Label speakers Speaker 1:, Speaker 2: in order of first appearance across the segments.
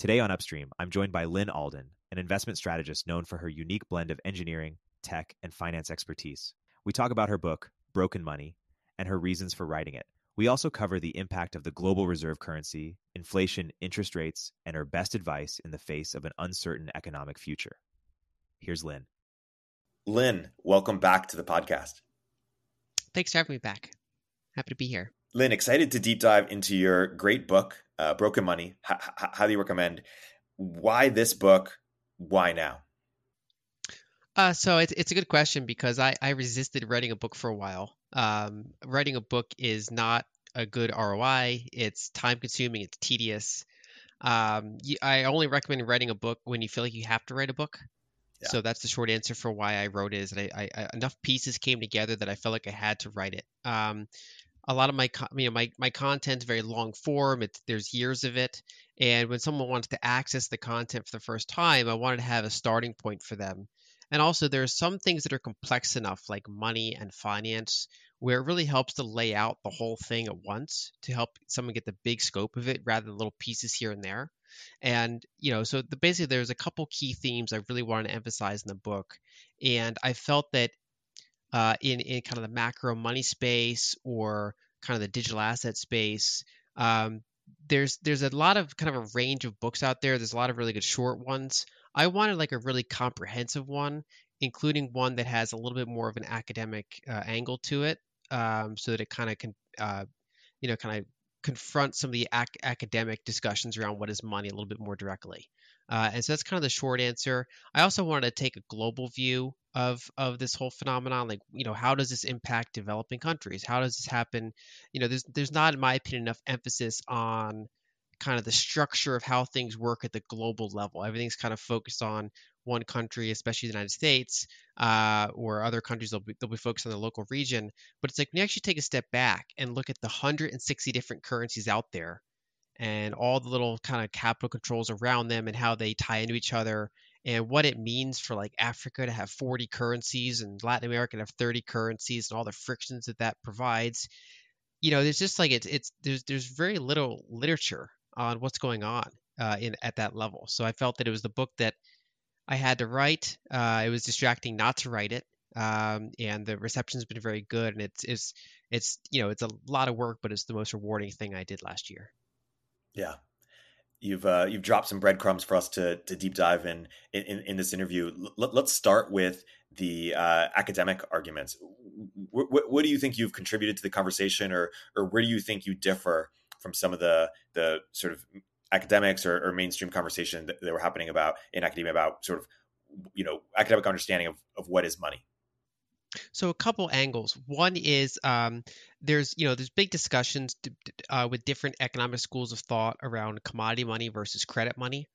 Speaker 1: Today on Upstream, I'm joined by Lyn Alden, an investment strategist known for her unique blend of engineering, tech, and finance expertise. We talk about her book, Broken Money, and her reasons for writing it. We also cover the impact of the global reserve currency, inflation, interest rates, and her best advice in the face of an uncertain economic future. Here's Lyn. Lyn, welcome back to the podcast.
Speaker 2: Thanks for having me back. Happy to be here.
Speaker 1: Lyn, excited to deep dive into your great book, uh, Broken Money. H- highly recommend. Why this book? Why now?
Speaker 2: Uh, so it's it's a good question because I I resisted writing a book for a while. Um, writing a book is not a good ROI. It's time consuming. It's tedious. Um, you, I only recommend writing a book when you feel like you have to write a book. Yeah. So that's the short answer for why I wrote it. Is that I, I, enough pieces came together that I felt like I had to write it. Um, a lot of my you know my my content is very long form it's there's years of it and when someone wants to access the content for the first time i wanted to have a starting point for them. And also there are some things that are complex enough like money and finance where it really helps to lay out the whole thing at once to help someone get the big scope of it rather than little pieces here and there. And you know so the, basically there's a couple key themes i really wanted to emphasize in the book and i felt that uh, in in kind of the macro money space or kind of the digital asset space. Um, there's there's a lot of kind of a range of books out there. There's a lot of really good short ones. I wanted like a really comprehensive one, including one that has a little bit more of an academic uh, angle to it, um, so that it kind of can, uh, you know, kind of confront some of the ac- academic discussions around what is money a little bit more directly. Uh, and so that's kind of the short answer. I also wanted to take a global view of of this whole phenomenon. Like, you know, how does this impact developing countries? How does this happen? You know, there's there's not, in my opinion, enough emphasis on kind of the structure of how things work at the global level. Everything's kind of focused on one country, especially the United States, uh, or other countries. They'll be, they'll be focused on the local region. But it's like when you actually take a step back and look at the 160 different currencies out there and all the little kind of capital controls around them and how they tie into each other and what it means for like Africa to have 40 currencies and Latin America to have 30 currencies and all the frictions that that provides. You know, there's just like it's it's there's there's very little literature on what's going on uh, in at that level. So I felt that it was the book that I had to write. Uh, it was distracting not to write it, um, and the reception's been very good. And it's it's it's you know it's a lot of work, but it's the most rewarding thing I did last year.
Speaker 1: Yeah, you've uh, you've dropped some breadcrumbs for us to to deep dive in in, in this interview. L- let's start with the uh, academic arguments. W- w- what do you think you've contributed to the conversation, or or where do you think you differ from some of the the sort of academics or, or mainstream conversation that, that were happening about in academia about sort of you know academic understanding of, of what is money?
Speaker 2: So a couple angles. One is um, there's you know there's big discussions uh, with different economic schools of thought around commodity money versus credit money.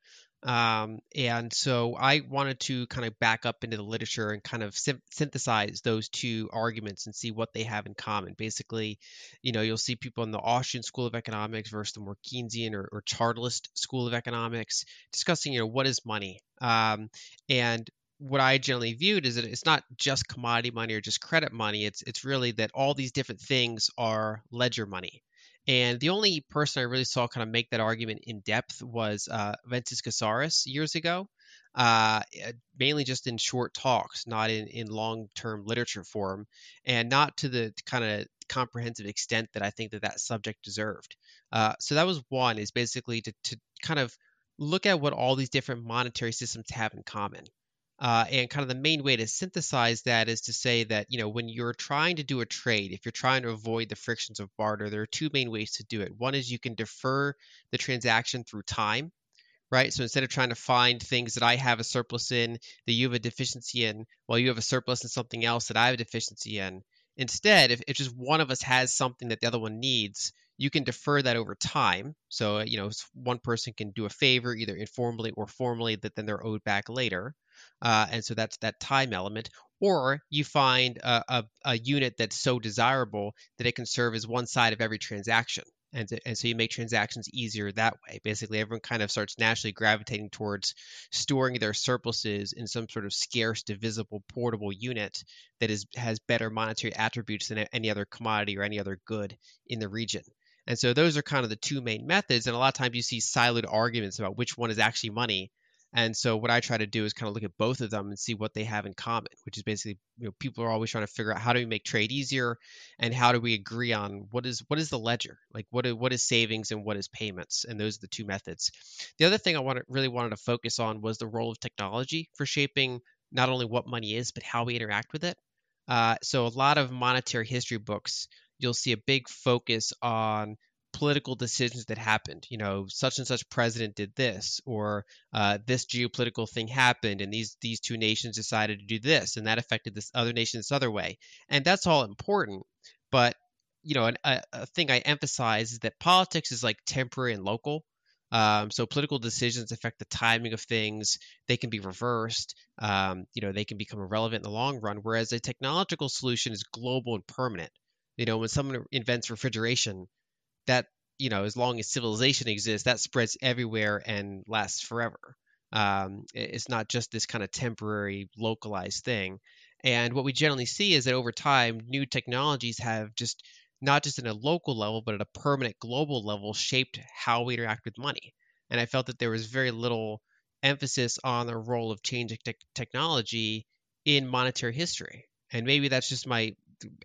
Speaker 2: Um, and so I wanted to kind of back up into the literature and kind of synthesize those two arguments and see what they have in common. Basically, you know, you'll see people in the Austrian School of Economics versus the more Keynesian or, or Chartalist School of Economics discussing, you know, what is money. Um, and what I generally viewed is that it's not just commodity money or just credit money. It's it's really that all these different things are ledger money. And the only person I really saw kind of make that argument in depth was uh, Wences Casares years ago, uh, eh, mainly just in short talks, not in, in long term literature form, and not to the kind of comprehensive extent that I think that that subject deserved. Uh, so that was one, is basically to, to kind of look at what all these different monetary systems have in common. Uh, and kind of the main way to synthesize that is to say that you know when you're trying to do a trade if you're trying to avoid the frictions of barter there are two main ways to do it one is you can defer the transaction through time right? So instead of trying to find things that I have a surplus in, that you have a deficiency in, while you have a surplus in something else that I have a deficiency in, instead, if, if just one of us has something that the other one needs, you can defer that over time. So, you know, one person can do a favor either informally or formally that then they're owed back later. Uh, and so that's that time element. Or you find a, a, a unit that's so desirable that it can serve as one side of every transaction and, and so you make transactions easier that way. Basically, everyone kind of starts naturally gravitating towards storing their surpluses in some sort of scarce, divisible, portable unit that is has better monetary attributes than any other commodity or any other good in the region. And so those are kind of the two main methods. And a lot of times you see siloed arguments about which one is actually money and so what I try to do is kind of look at both of them and see what they have in common, which is basically, you know, people are always trying to figure out how do we make trade easier and how do we agree on what is what is the ledger? Like what is, what is savings and what is payments? And those are the two methods. The other thing I wanted really wanted to focus on was the role of technology for shaping not only what money is, but how we interact with it. Uh, so a lot of monetary history books, you'll see a big focus on political decisions that happened. You know, such and such president did this, or uh, this geopolitical thing happened, and these these two nations decided to do this, and that affected this other nation this other way. And that's all important. But you know, an, a, a, thing I emphasize is that politics is like temporary and local. Um, so political decisions affect the timing of things. They can be reversed. Um, you know, they can become irrelevant in the long run. Whereas a technological solution is global and permanent. You know, when someone invents refrigeration, that you know as long as civilization exists that spreads everywhere and lasts forever. Um, it's not just this kind of temporary localized thing. And what we generally see is that over time new technologies have just not just in a local level but at a permanent global level shaped how we interact with money. And i felt that there was very little emphasis on the role of changing te- technology in monetary history. And maybe that's just my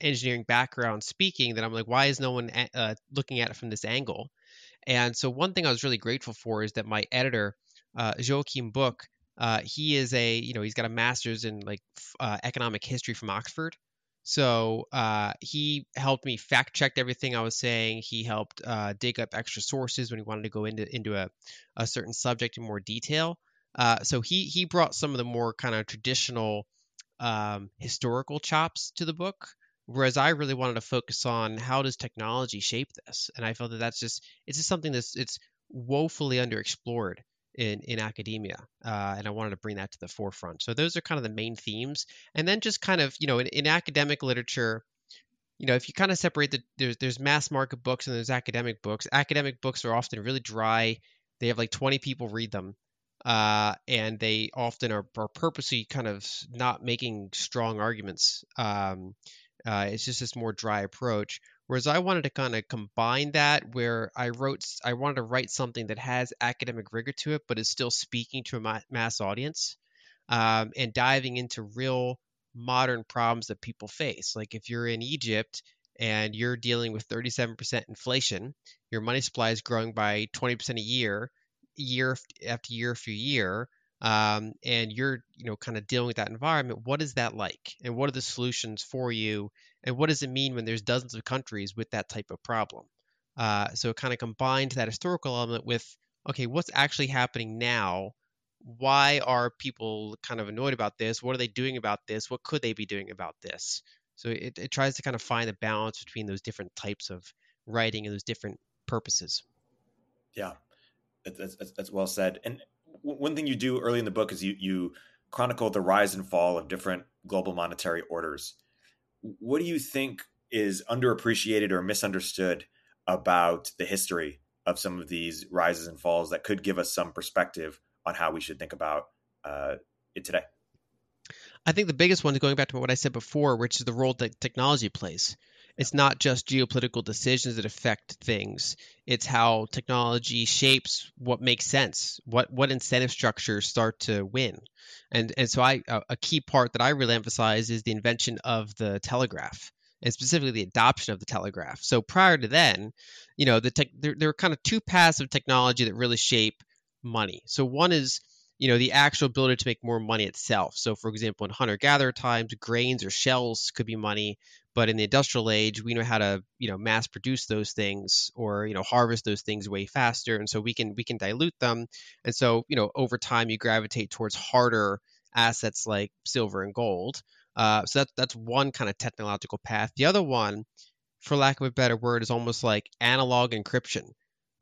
Speaker 2: engineering background speaking that I'm like, why is no one uh, looking at it from this angle? And so one thing I was really grateful for is that my editor, uh, Joakim Book, uh, he is a you know he's got a master's in like uh, economic history from Oxford. So uh, he helped me fact check everything I was saying. He helped uh, dig up extra sources when he wanted to go into into a, a certain subject in more detail. Uh, so he he brought some of the more kind of traditional um, historical chops to the book, Whereas I really wanted to focus on how does technology shape this, and I felt that that's just it's just something that's it's woefully underexplored in in academia, uh, and I wanted to bring that to the forefront. So those are kind of the main themes, and then just kind of you know in, in academic literature, you know if you kind of separate the there's there's mass market books and there's academic books. Academic books are often really dry. They have like 20 people read them, uh, and they often are, are purposely kind of not making strong arguments. Um, uh, it's just this more dry approach. Whereas I wanted to kind of combine that, where I wrote, I wanted to write something that has academic rigor to it, but is still speaking to a mass audience, um, and diving into real modern problems that people face. Like if you're in Egypt and you're dealing with 37% inflation, your money supply is growing by 20% a year, year after year after year, um, and you're you know kind of dealing with that environment what is that like? And what are the solutions for you? And what does it mean when there's dozens of countries with that type of problem? Uh, so it kind of combines that historical element with okay what's actually happening now? Why are people kind of annoyed about this? What are they doing about this? What could they be doing about this? So it, it tries to kind of find the balance between those different types of writing and those different purposes.
Speaker 3: Yeah. That's, that's, that's well said. And one thing you do early in the book is you you chronicle the rise and fall of different global monetary orders. What do you think is underappreciated or misunderstood about the history of some of these rises and falls that could give us some perspective on how we should think about uh, it today?
Speaker 2: I think the biggest one is going back to what I said before, which is the role that technology plays it's not just geopolitical decisions that affect things. It's how technology shapes what makes sense what what incentive structures start to win. And and so i a key part that i really emphasize is the invention of the telegraph and specifically the adoption of the telegraph. So prior to then you know the tech, there, there are kind of two paths of technology that really shape money. So one is you know the actual ability to make more money itself. So for example in hunter gatherer times grains or shells could be money but in the industrial age we know how to you know mass produce those things or you know harvest those things way faster and so we can we can dilute them. And so you know over time you gravitate towards harder assets like silver and gold. Uh, so that's that's one kind of technological path. The other one for lack of a better word is almost like analog encryption.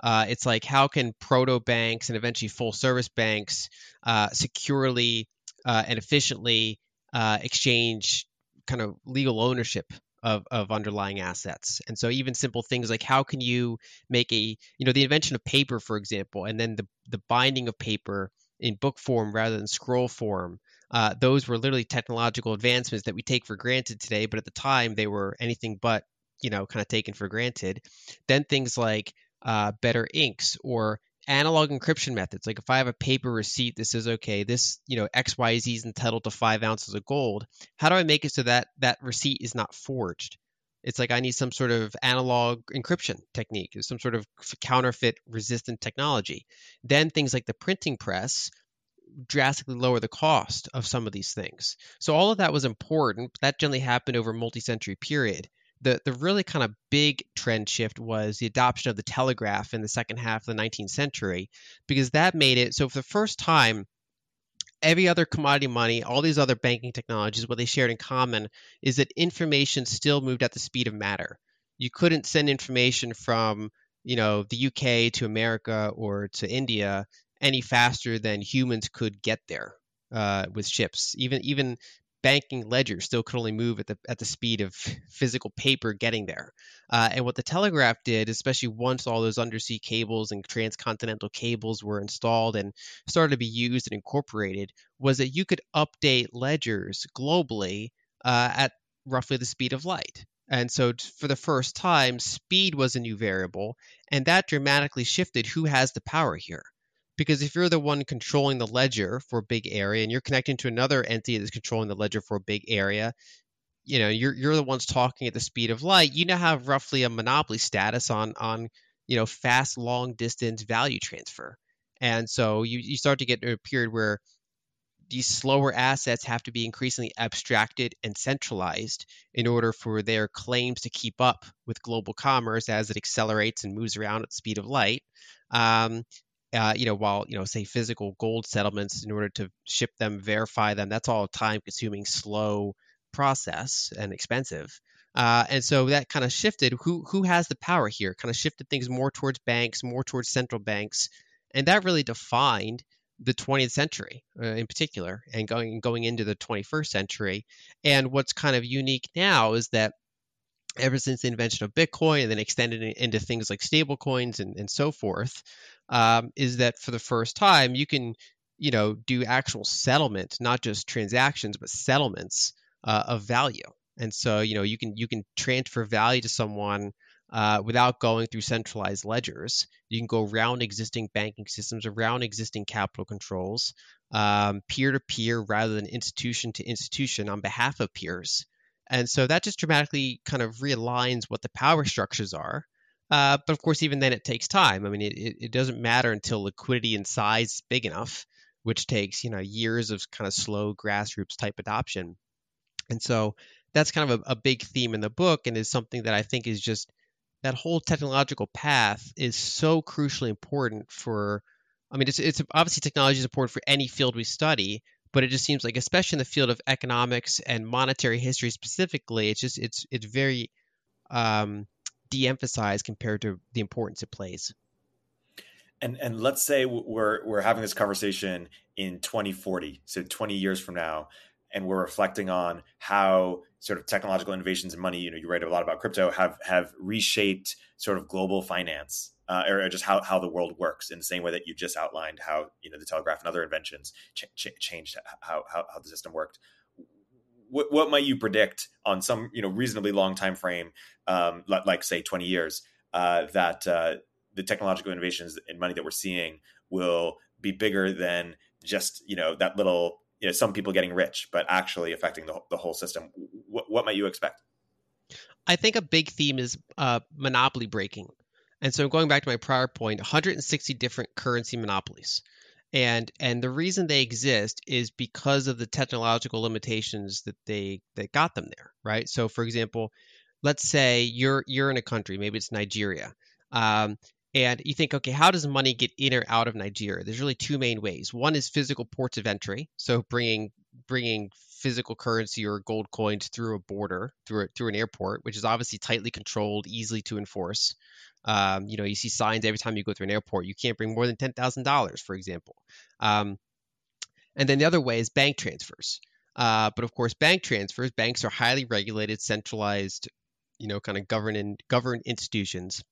Speaker 2: Uh, it's like how can proto banks and eventually full service banks uh, securely uh, and efficiently uh, exchange kind of legal ownership of, of underlying assets. And so even simple things like how can you make a, you know, the invention of paper, for example, and then the, the binding of paper in book form rather than scroll form. Uh, those were literally technological advancements that we take for granted today, but at the time they were anything but, you know, kind of taken for granted. Then things like uh, better inks or analog encryption methods. Like if I have a paper receipt that says, okay, this, you know, XYZ is entitled to five ounces of gold, how do I make it so that that receipt is not forged? It's like I need some sort of analog encryption technique, some sort of counterfeit resistant technology. Then things like the printing press drastically lower the cost of some of these things. So all of that was important. That generally happened over a multi-century period the the really kind of big trend shift was the adoption of the telegraph in the second half of the 19th century because that made it so for the first time every other commodity money all these other banking technologies what they shared in common is that information still moved at the speed of matter you couldn't send information from you know the UK to America or to India any faster than humans could get there uh, with ships. Even even banking ledger still could only move at the at the speed of physical paper getting there. Uh, and what the telegraph did, especially once all those undersea cables and transcontinental cables were installed and started to be used and incorporated, was that you could update ledgers globally uh, at roughly the speed of light. And so, for the first time, speed was a new variable, and that dramatically shifted who has the power here because if you're the one controlling the ledger for a big area and you're connecting to another entity that's controlling the ledger for a big area you know you're you're the ones talking at the speed of light you now have roughly a monopoly status on on you know fast long distance value transfer and so you, you start to get to a period where these slower assets have to be increasingly abstracted and centralized in order for their claims to keep up with global commerce as it accelerates and moves around at the speed of light. Um, uh, you know, while you know, say physical gold settlements in order to ship them, verify them, that's all a time-consuming, slow process and expensive. Uh, and so that kind of shifted who who has the power here. Kind of shifted things more towards banks, more towards central banks, and that really defined the 20th century uh, in particular, and going going into the 21st century. And what's kind of unique now is that ever since the invention of Bitcoin and then extended into things like stablecoins and, and so forth, um, is that for the first time you can, you know, do actual settlement, not just transactions, but settlements uh, of value. And so, you know, you can you can transfer value to someone uh, without going through centralized ledgers. You can go around existing banking systems, around existing capital controls, peer to peer rather than institution to institution on behalf of peers. And so that just dramatically kind of realigns what the power structures are. Uh, but of course, even then, it takes time. I mean, it, it doesn't matter until liquidity and size is big enough, which takes you know years of kind of slow grassroots type adoption. And so that's kind of a, a big theme in the book, and is something that I think is just that whole technological path is so crucially important for. I mean, it's it's obviously technology is important for any field we study, but it just seems like especially in the field of economics and monetary history specifically it's just it's it's very um, de-emphasized compared to the importance it plays.
Speaker 3: And and let's say we're we're having this conversation in 2040 so 20 years from now and we're reflecting on how sort of technological innovations and money you know you write a lot about crypto have have reshaped sort of global finance uh, or just how, how the world works in the same way that you just outlined how you know the telegraph and other inventions ch- ch- changed how, how, how the system worked. What, what might you predict on some you know reasonably long time frame um, like, like say 20 years uh, that uh, the technological innovations and money that we're seeing will be bigger than just you know that little you know some people getting rich but actually affecting the, the whole system. What, what might you expect?
Speaker 2: I think a big theme is uh, monopoly breaking. And so going back to my prior point 160 different currency monopolies. And and the reason they exist is because of the technological limitations that they that got them there right? So for example let's say you're you're in a country maybe it's nigeria. Um, and you think okay how does money get in or out of nigeria there's really two main ways one is physical ports of entry so bringing bringing physical currency or gold coins through a border through a, through an airport which is obviously tightly controlled easily to enforce um, you know, you see signs every time you go through an airport. You can't bring more than ten thousand dollars, for example. Um, and then the other way is bank transfers. Uh, but of course, bank transfers, banks are highly regulated, centralized, you know, kind of governed governed institutions.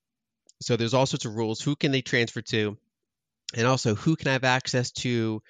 Speaker 2: So there's all sorts of rules. Who can they transfer to, and also who can have access to,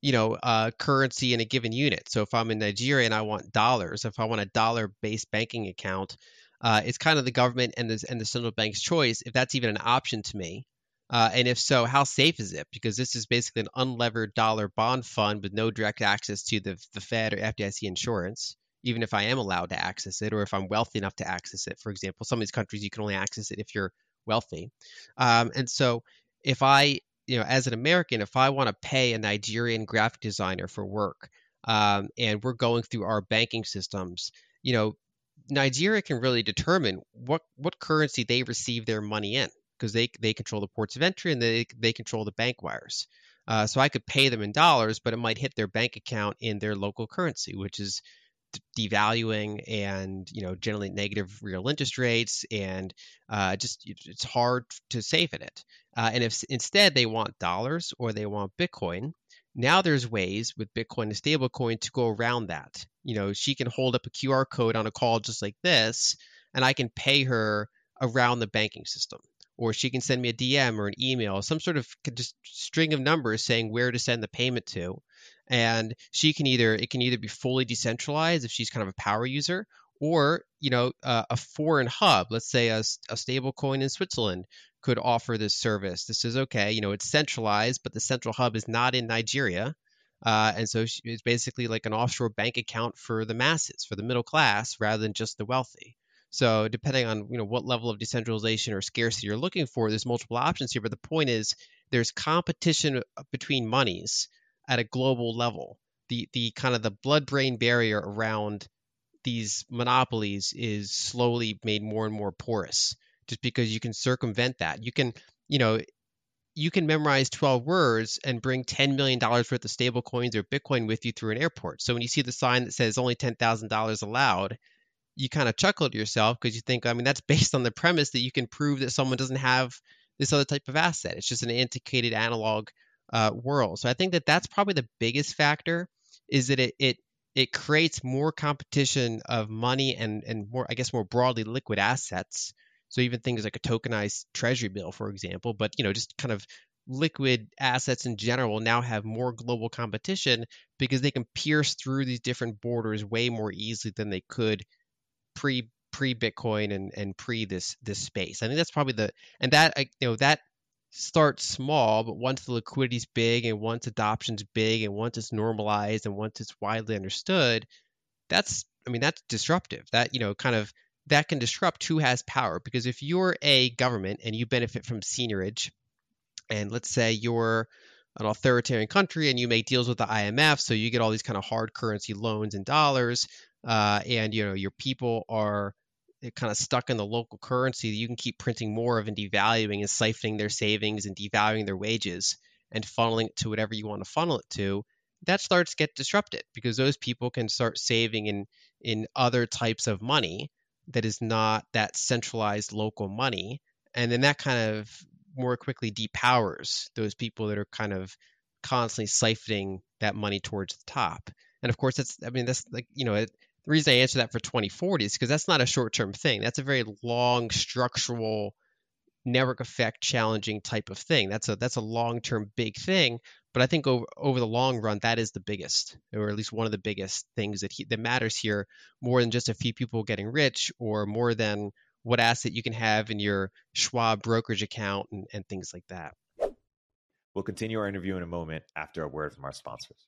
Speaker 2: you know, uh, currency in a given unit. So if I'm in Nigeria and I want dollars, if I want a dollar-based banking account, uh, it's kind of the government and the and the central bank's choice if that's even an option to me. Uh, and if so, how safe is it? Because this is basically an unlevered dollar bond fund with no direct access to the, the Fed or FDIC insurance, even if I am allowed to access it or if I'm wealthy enough to access it. For example, some of these countries you can only access it if you're wealthy. Um, and so if I, you know, as an American, if I want to pay a Nigerian graphic designer for work um, and we're going through our banking systems, you know, Nigeria can really determine what what currency they receive their money in because they they control the ports of entry and they they control the bank wires. Uh, so I could pay them in dollars, but it might hit their bank account in their local currency, which is devaluing and you know generally negative real interest rates and uh, just it's hard to save in it. Uh, and if instead they want dollars or they want Bitcoin, now there's ways with Bitcoin and stablecoin to go around that. You know, she can hold up a QR code on a call just like this, and I can pay her around the banking system. Or she can send me a DM or an email, some sort of just string of numbers saying where to send the payment to. And she can either it can either be fully decentralized if she's kind of a power user, or you know uh, a foreign hub let's say a, a stable coin in switzerland could offer this service. This is okay. You know, it's centralized, but the central hub is not in Nigeria. Uh, and so it's basically like an offshore bank account for the masses, for the middle class, rather than just the wealthy. So depending on you know what level of decentralization or scarcity you're looking for, there's multiple options here. But the point is, there's competition uh, between monies at a global level. The the kind of the blood-brain barrier around these monopolies is slowly made more and more porous just because you can circumvent that. You can, you know, you can memorize 12 words and bring $10 million worth of stable coins or Bitcoin with you through an airport. So when you see the sign that says only $10,000 allowed, you kind of chuckle to yourself because you think, I mean, that's based on the premise that you can prove that someone doesn't have this other type of asset. It's just an antiquated analog uh, world. So I think that that's probably the biggest factor is that it, it it creates more competition of money and and more, I guess, more broadly liquid assets so even things like a tokenized treasury bill, for example, but you know, just kind of liquid assets in general now have more global competition because they can pierce through these different borders way more easily than they could pre pre Bitcoin and and pre this this space. I think that's probably the and that you know that starts small, but once the liquidity is big and once adoption's big and once it's normalized and once it's widely understood, that's I mean that's disruptive. That you know kind of that can disrupt who has power. Because if you're a government and you benefit from seigniorage, and let's say you're an authoritarian country and you make deals with the IMF, so you get all these kind of hard currency loans in dollars, uh, and you know your people are kind of stuck in the local currency. That you can keep printing more of and devaluing and siphoning their savings and devaluing their wages and funneling it to whatever you want to funnel it to. That starts to get disrupted because those people can start saving in in other types of money that is not that centralized local money. And then that kind of more quickly depowers those people that are kind of constantly siphoning that money towards the top. And of course, it's I mean, that's like, you know, it, the reason I answer that for 2040 is because that's not a short term thing. That's a very long structural network effect challenging type of thing. That's a that's a long term big thing. But I think over over the long run, that is the biggest, or at least one of the biggest things that he, that matters here, more than just a few people getting rich, or more than what asset you can have in your Schwab brokerage account and, and things like that.
Speaker 1: We'll continue our interview in a moment after a word from our sponsors.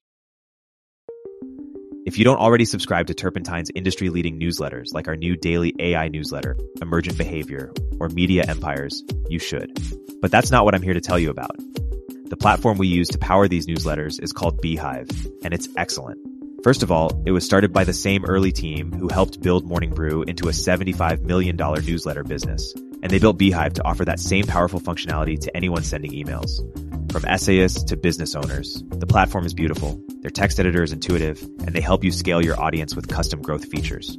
Speaker 1: If you don't already subscribe to Turpentine's industry leading newsletters, like our new daily AI newsletter, Emergent Behavior, or Media Empires, you should. But that's not what I'm here to tell you about. The platform we use to power these newsletters is called Beehiiv, and it's excellent. First of all, it was started by the same early team who helped build Morning Brew into a $75 million newsletter business. And they built Beehiiv to offer that same powerful functionality to anyone sending emails. From essayists to business owners, the platform is beautiful, their text editor is intuitive, and they help you scale your audience with custom growth features.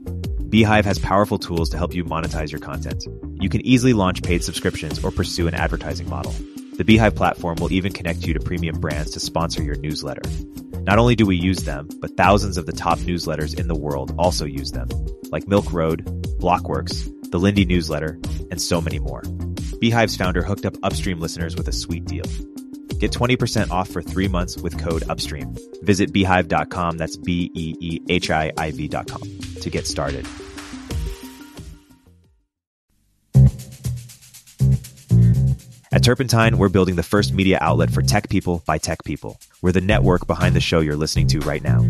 Speaker 1: Beehiiv has powerful tools to help you monetize your content. You can easily launch paid subscriptions or pursue an advertising model. The Beehiiv platform will even connect you to premium brands to sponsor your newsletter. Not only do we use them, but thousands of the top newsletters in the world also use them, like Milk Road, Blockworks, the Lindy newsletter, and so many more. Beehiiv's founder hooked up Upstream listeners with a sweet deal. Get 20% off for three months with code UPSTREAM. Visit beehiiv.com, that's B E E H I I V.com, to get started. At Turpentine, we're building the first media outlet for tech people by tech people. We're the network behind the show you're listening to right now.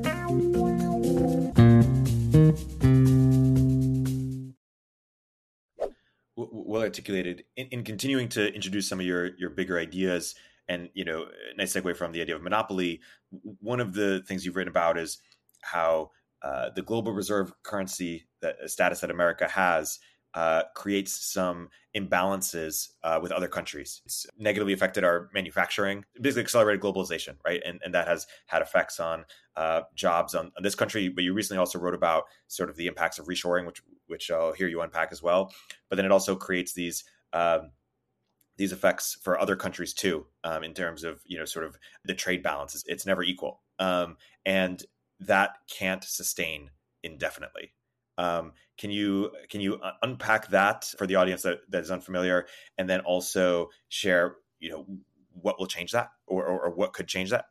Speaker 3: Well articulated. In, in, continuing to introduce some of your your bigger ideas and you know nice segue from the idea of monopoly one of the things you've written about is how uh, the global reserve currency that status that america has uh, creates some imbalances uh, with other countries. It's negatively affected our manufacturing, basically accelerated globalization, right? And, and that has had effects on uh, jobs on, on, this country. But you recently also wrote about sort of the impacts of reshoring, which which I'll hear you unpack as well. But then it also creates these. Um, these effects for other countries too, um, in terms of you know sort of the trade balance. It's, it's never equal, um, and that can't sustain indefinitely. Um, can you can you unpack that for the audience that, that is unfamiliar, and then also share you know what will change that, or, or, or what could change that?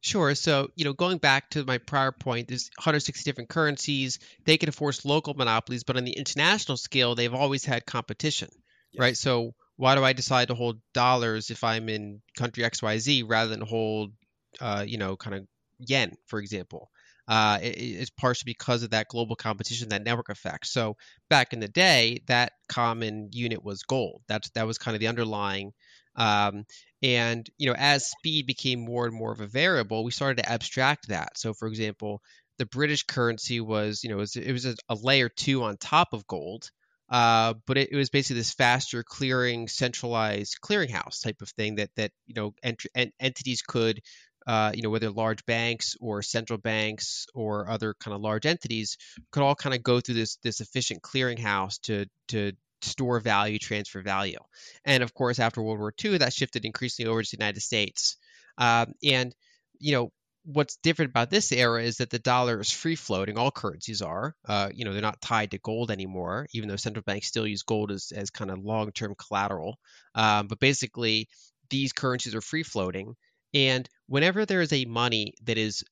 Speaker 2: Sure. So, you know, going back to my prior point, there's 160 different currencies. They can enforce local monopolies, but on the international scale, they've always had competition, yes. right? So, why do I decide to hold dollars if I'm in country XYZ rather than hold, uh, you know, kind of yen, for example? Uh, is partially because of that global competition, that network effect. So back in the day, that common unit was gold. That's that was kind of the underlying. Um, and you know, as speed became more and more of a variable, we started to abstract that. So, for example, the British currency was, you know, it was, it was a, a layer two on top of gold. Uh, but it, it, was basically this faster clearing, centralized clearinghouse type of thing that that you know ent- ent- entities could uh, you know, whether large banks or central banks or other kind of large entities could all kind of go through this this efficient clearinghouse to to store value, transfer value. And of course, after World War II, that shifted increasingly over to the United States. Um, and you know, what's different about this era is that the dollar is free floating. All currencies are. Uh, you know, they're not tied to gold anymore, even though central banks still use gold as, as kind of long term collateral. Um, but basically, these currencies are free floating. And whenever there is a money that is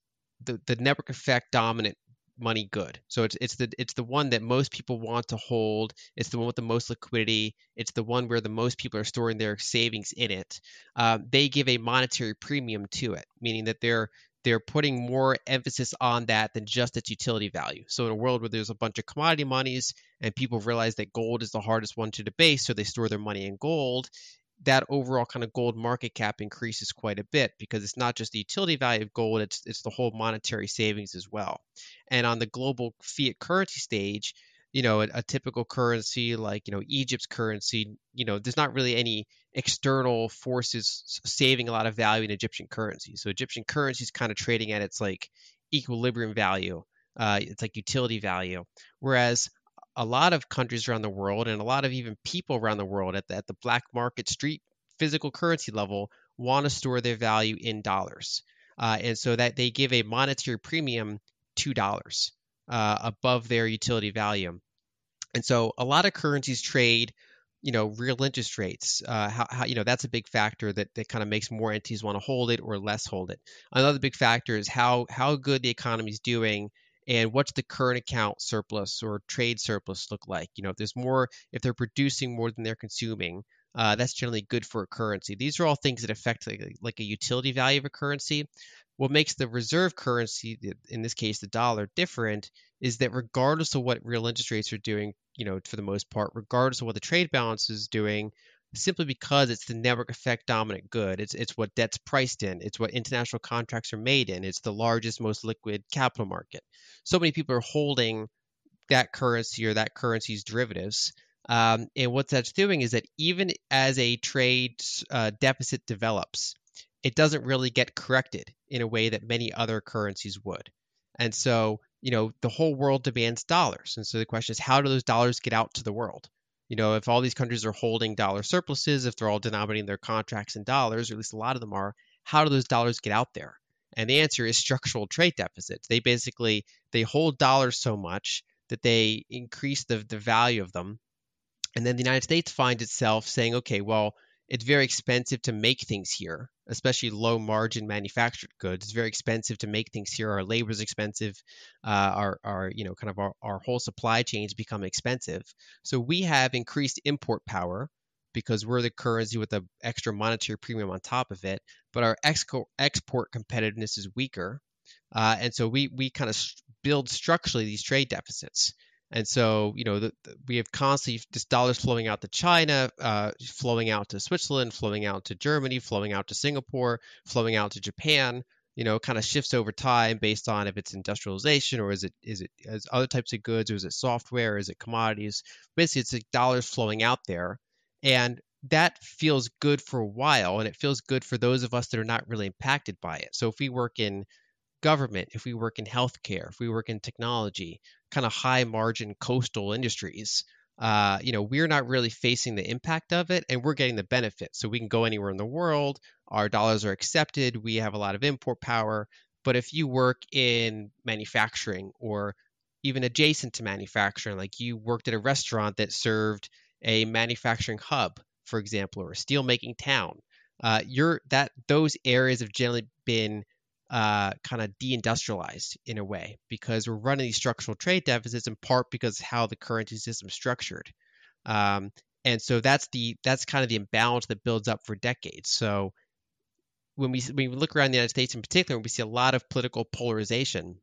Speaker 2: the, the network effect dominant money good. So it's it's the it's the one that most people want to hold. It's the one with the most liquidity. It's the one where the most people are storing their savings in it. Um, they give a monetary premium to it, meaning that they're they're putting more emphasis on that than just its utility value. So in a world where there's a bunch of commodity monies and people realize that gold is the hardest one to debase, so they store their money in gold, that overall kind of gold market cap increases quite a bit because it's not just the utility value of gold, it's it's the whole monetary savings as well. And on the global fiat currency stage, you know, a, a, typical currency like, you know, Egypt's currency, you know, there's not really any external forces saving a lot of value in Egyptian currency. So Egyptian currency is kind of trading at its like equilibrium value. Uh, it's like utility value. Whereas a lot of countries around the world and a lot of even people around the world at the, at the black market street physical currency level want to store their value in dollars. Uh, and so that they give a monetary premium to dollars uh, above their utility value. And so a lot of currencies trade you know, real interest rates. Uh, how, how, you know, that's a big factor that, that kind of makes more entities want to hold it or less hold it. Another big factor is how how good the economy is doing and what's the current account surplus or trade surplus look like. You know, if there's more, if they're producing more than they're consuming, uh, that's generally good for a currency. These are all things that affect like, like a utility value of a currency. What makes the reserve currency, in this case the dollar, different is that regardless of what real interest rates are doing, you know, for the most part, regardless of what the trade balance is doing, simply because it's the network effect dominant good. It's it's what debt's priced in. It's what international contracts are made in. It's the largest, most liquid capital market. So many people are holding that currency or that currency's derivatives. Um, and what that's doing is that even as a trade uh, deficit develops, it doesn't really get corrected in a way that many other currencies would. And so, you know, the whole world demands dollars. And so the question is, how do those dollars get out to the world? You know, if all these countries are holding dollar surpluses, if they're all denominating their contracts in dollars, or at least a lot of them are, how do those dollars get out there? And the answer is structural trade deficits. They basically they hold dollars so much that they increase the, the value of them. And then the United States finds itself saying, okay, well, it's very expensive to make things here, especially low margin manufactured goods. It's very expensive to make things here. Our labor is expensive. Uh, our, our, you know, kind of our, our whole supply chains become expensive. So we have increased import power because we're the currency with the extra monetary premium on top of it. But our export export competitiveness is weaker, uh, and so we we kind of build structurally these trade deficits. And so, you know, the, the, we have constantly just dollars flowing out to China, uh, flowing out to Switzerland, flowing out to Germany, flowing out to Singapore, flowing out to Japan. You know, kind of shifts over time based on if it's industrialization or is it is it as other types of goods or is it software, or is it commodities? Basically, it's like dollars flowing out there, and that feels good for a while, and it feels good for those of us that are not really impacted by it. So if we work in government, if we work in healthcare, if we work in technology, kind of high margin coastal industries, uh, you know, we're not really facing the impact of it and we're getting the benefit. So we can go anywhere in the world, our dollars are accepted, we have a lot of import power. But if you work in manufacturing or even adjacent to manufacturing, like you worked at a restaurant that served a manufacturing hub, for example, or a steel making town, uh, you're that those areas have generally been uh, kind of deindustrialized in a way because we're running these structural trade deficits in part because how the currency system structured. Um, and so that's the that's kind of the imbalance that builds up for decades. So when we when we look around the United States in particular, we see a lot of political polarization.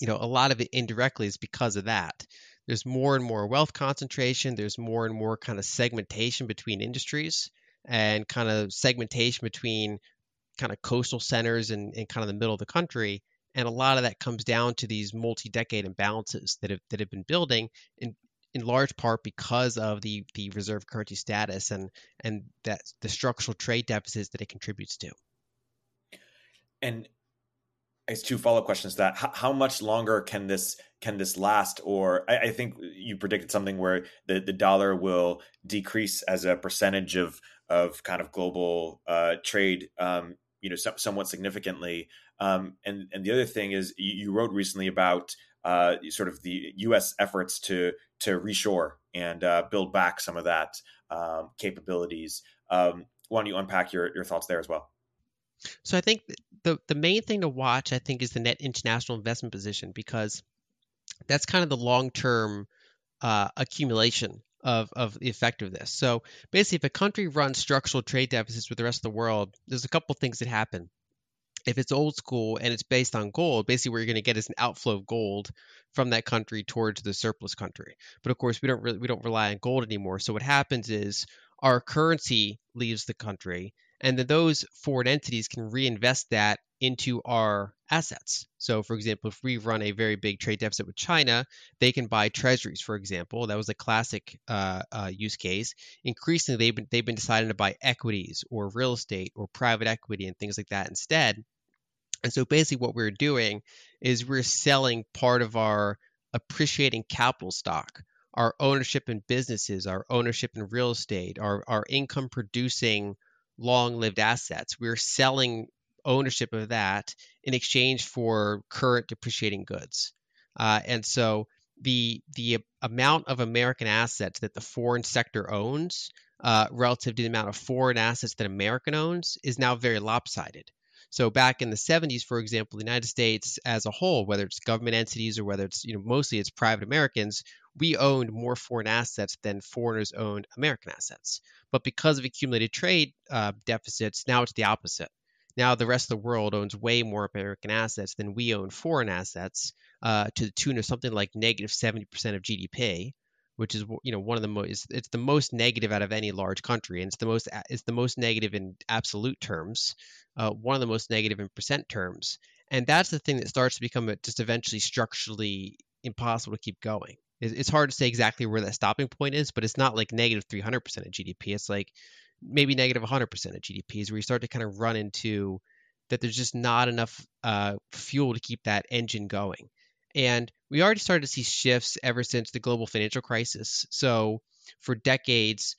Speaker 2: You know, a lot of it indirectly is because of that. There's more and more wealth concentration. There's more and more kind of segmentation between industries and kind of segmentation between kind of coastal centers and, kind of the middle of the country. And a lot of that comes down to these multi-decade imbalances that have that have been building in in large part because of the the reserve currency status and and that the structural trade deficits that it contributes to.
Speaker 3: And as two follow up questions to that how, how, much longer can this can this last or I, I, think you predicted something where the, the dollar will decrease as a percentage of of kind of global uh, trade um, you know, so, somewhat significantly. Um, and and the other thing is, you, you wrote recently about uh, sort of the U.S. efforts to to reshore and uh, build back some of that um, capabilities. Um, why don't you unpack your your thoughts there as well?
Speaker 2: So I think the the main thing to watch, I think, is the net international investment position because that's kind of the long term uh, accumulation of, of the effect of this. So basically, if a country runs structural trade deficits with the rest of the world, there's a couple things that happen. If it's old school and it's based on gold, basically what you're going to get is an outflow of gold from that country towards the surplus country. But of course, we don't really, we don't rely on gold anymore. So what happens is our currency leaves the country, and then those foreign entities can reinvest that into our assets. So, for example, if we run a very big trade deficit with China, they can buy treasuries, for example. That was a classic uh, uh, use case. Increasingly, they've been, they've been deciding to buy equities or real estate or private equity and things like that instead. And so, basically, what we're doing is we're selling part of our appreciating capital stock, our ownership in businesses, our ownership in real estate, our, our income producing long lived assets. We're selling ownership of that in exchange for current depreciating goods. Uh, and so the the amount of American assets that the foreign sector owns uh, relative to the amount of foreign assets that American owns is now very lopsided. So back in the 70s, for example, the United States as a whole, whether it's government entities or whether it's you know mostly it's private Americans, we owned more foreign assets than foreigners owned American assets. But because of accumulated trade uh, deficits, now it's the opposite. Now the rest of the world owns way more American assets than we own foreign assets, uh, to the tune of something like negative 70% of GDP, which is you know one of the most it's the most negative out of any large country, and it's the most it's the most negative in absolute terms, uh, one of the most negative in percent terms, and that's the thing that starts to become just eventually structurally impossible to keep going. It's hard to say exactly where that stopping point is, but it's not like negative 300% of GDP. It's like maybe negative 100% of GDP is where you start to kind of run into that there's just not enough uh, fuel to keep that engine going. And we already started to see shifts ever since the global financial crisis. So for decades,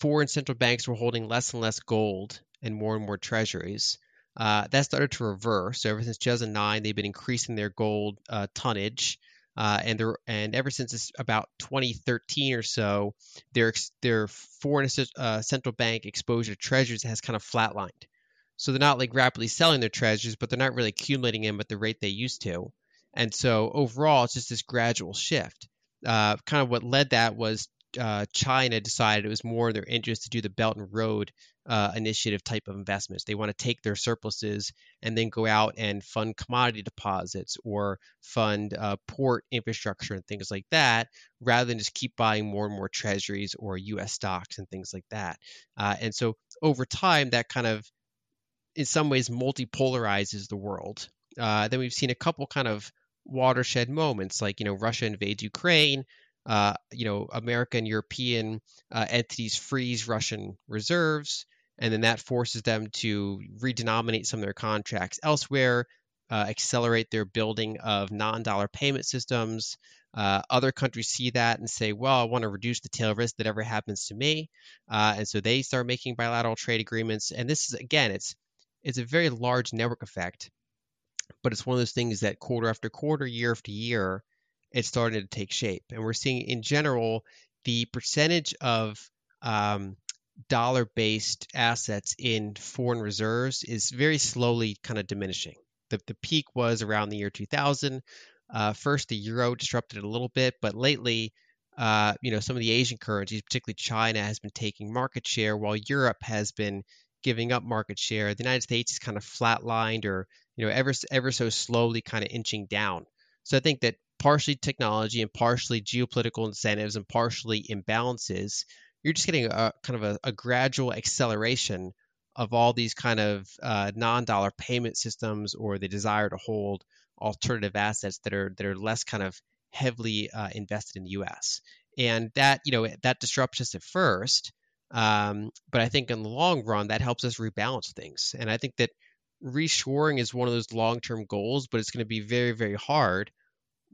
Speaker 2: foreign central banks were holding less and less gold and more and more treasuries. Uh, that started to reverse. So ever since 2009, they've been increasing their gold uh, tonnage, uh, and and ever since about 2013 or so, their their foreign uh, central bank exposure to treasuries has kind of flatlined. So they're not like rapidly selling their treasuries, but they're not really accumulating them at the rate they used to. And so overall, it's just this gradual shift. Uh, kind of what led that was uh, China decided it was more in their interest to do the Belt and Road uh, Initiative type of investments. They want to take their surpluses and then go out and fund commodity deposits or fund uh, port infrastructure and things like that, rather than just keep buying more and more treasuries or U.S. stocks and things like that. Uh, and so over time, that kind of, in some ways, multipolarizes the world. Uh, then we've seen a couple kind of watershed moments, like you know Russia invades Ukraine. Uh, you know, American European uh, entities freeze Russian reserves, and then that forces them to redenominate some of their contracts elsewhere, uh, accelerate their building of non-dollar payment systems. Uh, other countries see that and say, "Well, I want to reduce the tail risk that ever happens to me," uh, and so they start making bilateral trade agreements. And this is again, it's it's a very large network effect but it's one of those things that quarter after quarter, year after year, it's starting to take shape. And we're seeing in general the percentage of um, dollar based assets in foreign reserves is very slowly kind of diminishing. The, the peak was around the year 2000. Uh, first, the euro disrupted it a little bit, but lately, uh, you know, some of the Asian currencies, particularly China, has been taking market share, while Europe has been giving up market share. The United States is kind of flatlined or you know, ever ever so slowly kind of inching down. So I think that partially technology and partially geopolitical incentives and partially imbalances, you're just getting a kind of a, a gradual acceleration of all these kind of uh, non-dollar payment systems or the desire to hold alternative assets that are that are less kind of heavily uh, invested in the U.S. And that you know that disrupts us at first, um, but I think in the long run that helps us rebalance things. And I think that reshoring is one of those long-term goals, but it's going to be very, very hard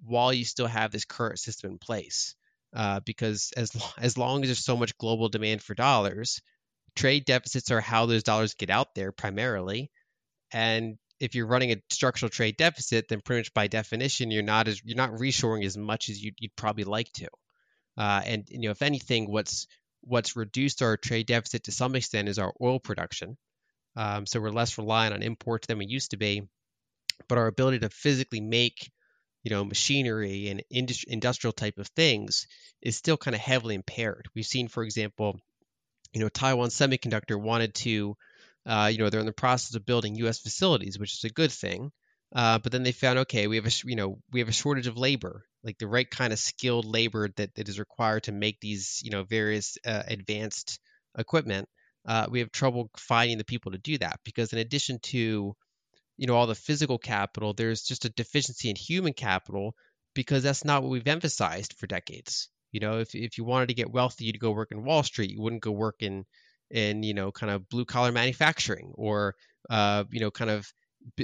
Speaker 2: while you still have this current system in place. Uh, because as as long as there's so much global demand for dollars, trade deficits are how those dollars get out there primarily. And if you're running a structural trade deficit, then pretty much by definition, you're not as you're not reshoring as much as you'd, you'd probably like to. Uh, and you know, if anything, what's what's reduced our trade deficit to some extent is our oil production. Um, so we're less reliant on imports than we used to be. But our ability to physically make, you know, machinery and industri- industrial type of things is still kind of heavily impaired. We've seen, for example, you know, Taiwan Semiconductor wanted to, uh, you know, they're in the process of building U.S. facilities, which is a good thing. Uh, but then they found, okay, we have a, you know, we have a shortage of labor, like the right kind of skilled labor that, that is required to make these, you know, various uh, advanced equipment uh, we have trouble finding the people to do that because in addition to you know all the physical capital there's just a deficiency in human capital because that's not what we've emphasized for decades. You know if, if you wanted to get wealthy you'd go work in wall street. You wouldn't go work in in you know kind of blue collar manufacturing or uh, you know kind of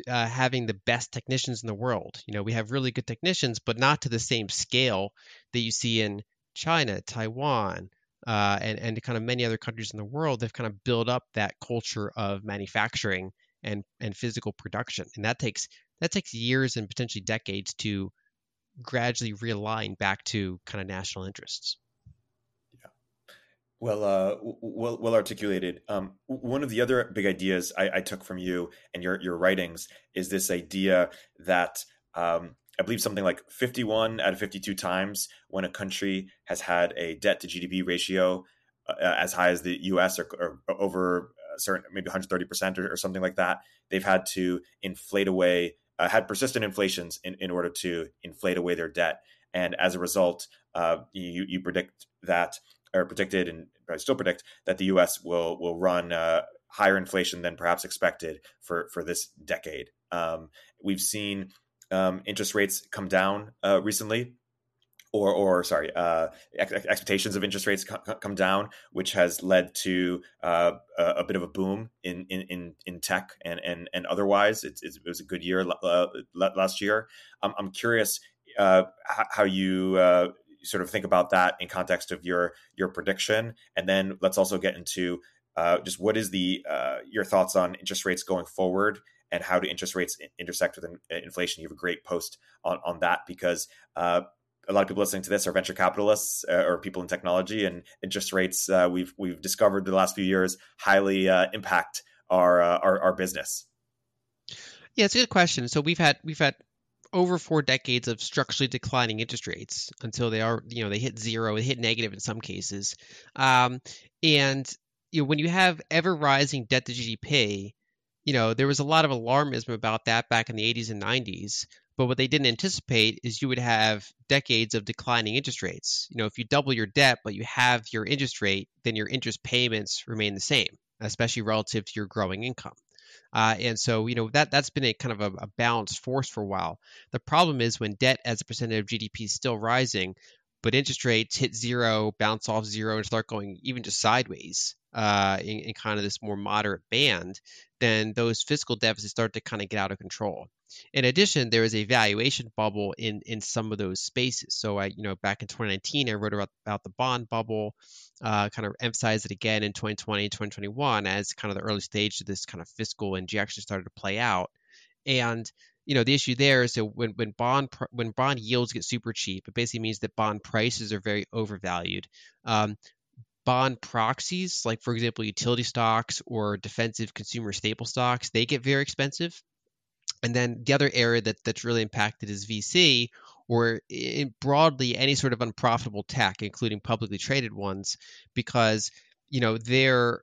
Speaker 2: uh, having the best technicians in the world. You know we have really good technicians but not to the same scale that you see in china taiwan uh, and and kind of many other countries in the world, they've kind of built up that culture of manufacturing and and physical production, and that takes that takes years and potentially decades to gradually realign back to kind of national interests.
Speaker 3: Yeah, well, uh, well, well articulated. Um, one of the other big ideas I, I, took from you and your your writings is this idea that um, I believe something like 51 out of 52 times when a country has had a debt to GDP ratio uh, as high as the US or, or over certain, maybe 130% or, or, something like that, they've had to inflate away, uh, had persistent inflations in, in order to inflate away their debt. And as a result, uh, you, you predict that, or predicted, and I still predict that the US will, will run uh, higher inflation than perhaps expected for, for this decade. Um, we've seen um, interest rates come down uh, recently, or, or sorry, uh, ex- expectations of interest rates co- come down, which has led to uh, a, bit of a boom in in, in, tech and and and otherwise. It's, it was a good year uh, last year. I'm, I'm curious uh, how you uh, sort of think about that in context of your your prediction, and then let's also get into uh, just what is the your thoughts on interest rates going forward and how do interest rates intersect with inflation. You have a great post on, on that because a lot of people listening to this are venture capitalists uh, or people in technology, and interest rates uh, we've we've discovered the last few years highly uh, impact our, uh, our, our business.
Speaker 2: Yeah, it's a good question. So we've had we've had over four decades of structurally declining interest rates until they are you know they hit zero, they hit negative in some cases, um, and you know when you have ever rising debt to GDP, you know, there was a lot of alarmism about that back in the 80s and 90s. But what they didn't anticipate is you would have decades of declining interest rates. You know, if you double your debt, but you have your interest rate, then your interest payments remain the same, especially relative to your growing income. Uh, and so, you know, that that's been a kind of a, a, balanced force for a while. The problem is when debt as a percentage of GDP is still rising, but interest rates hit zero, bounce off zero, and start going even just sideways uh, in, in kind of this more moderate band, then those fiscal deficits start to kind of get out of control. In addition, there is a valuation bubble in in some of those spaces. So I, you know, back in 2019, I wrote about, about the bond bubble, uh, kind of emphasized it again in 2020, 2021 as kind of the early stage of this kind of fiscal injection started to play out. And you know the issue there is that when when bond when bond yields get super cheap, it basically means that bond prices are very overvalued. Um, bond proxies, like for example, utility stocks or defensive consumer staple stocks, they get very expensive. And then the other area that, that's really impacted is VC, or broadly any sort of unprofitable tech, including publicly traded ones, because you know they're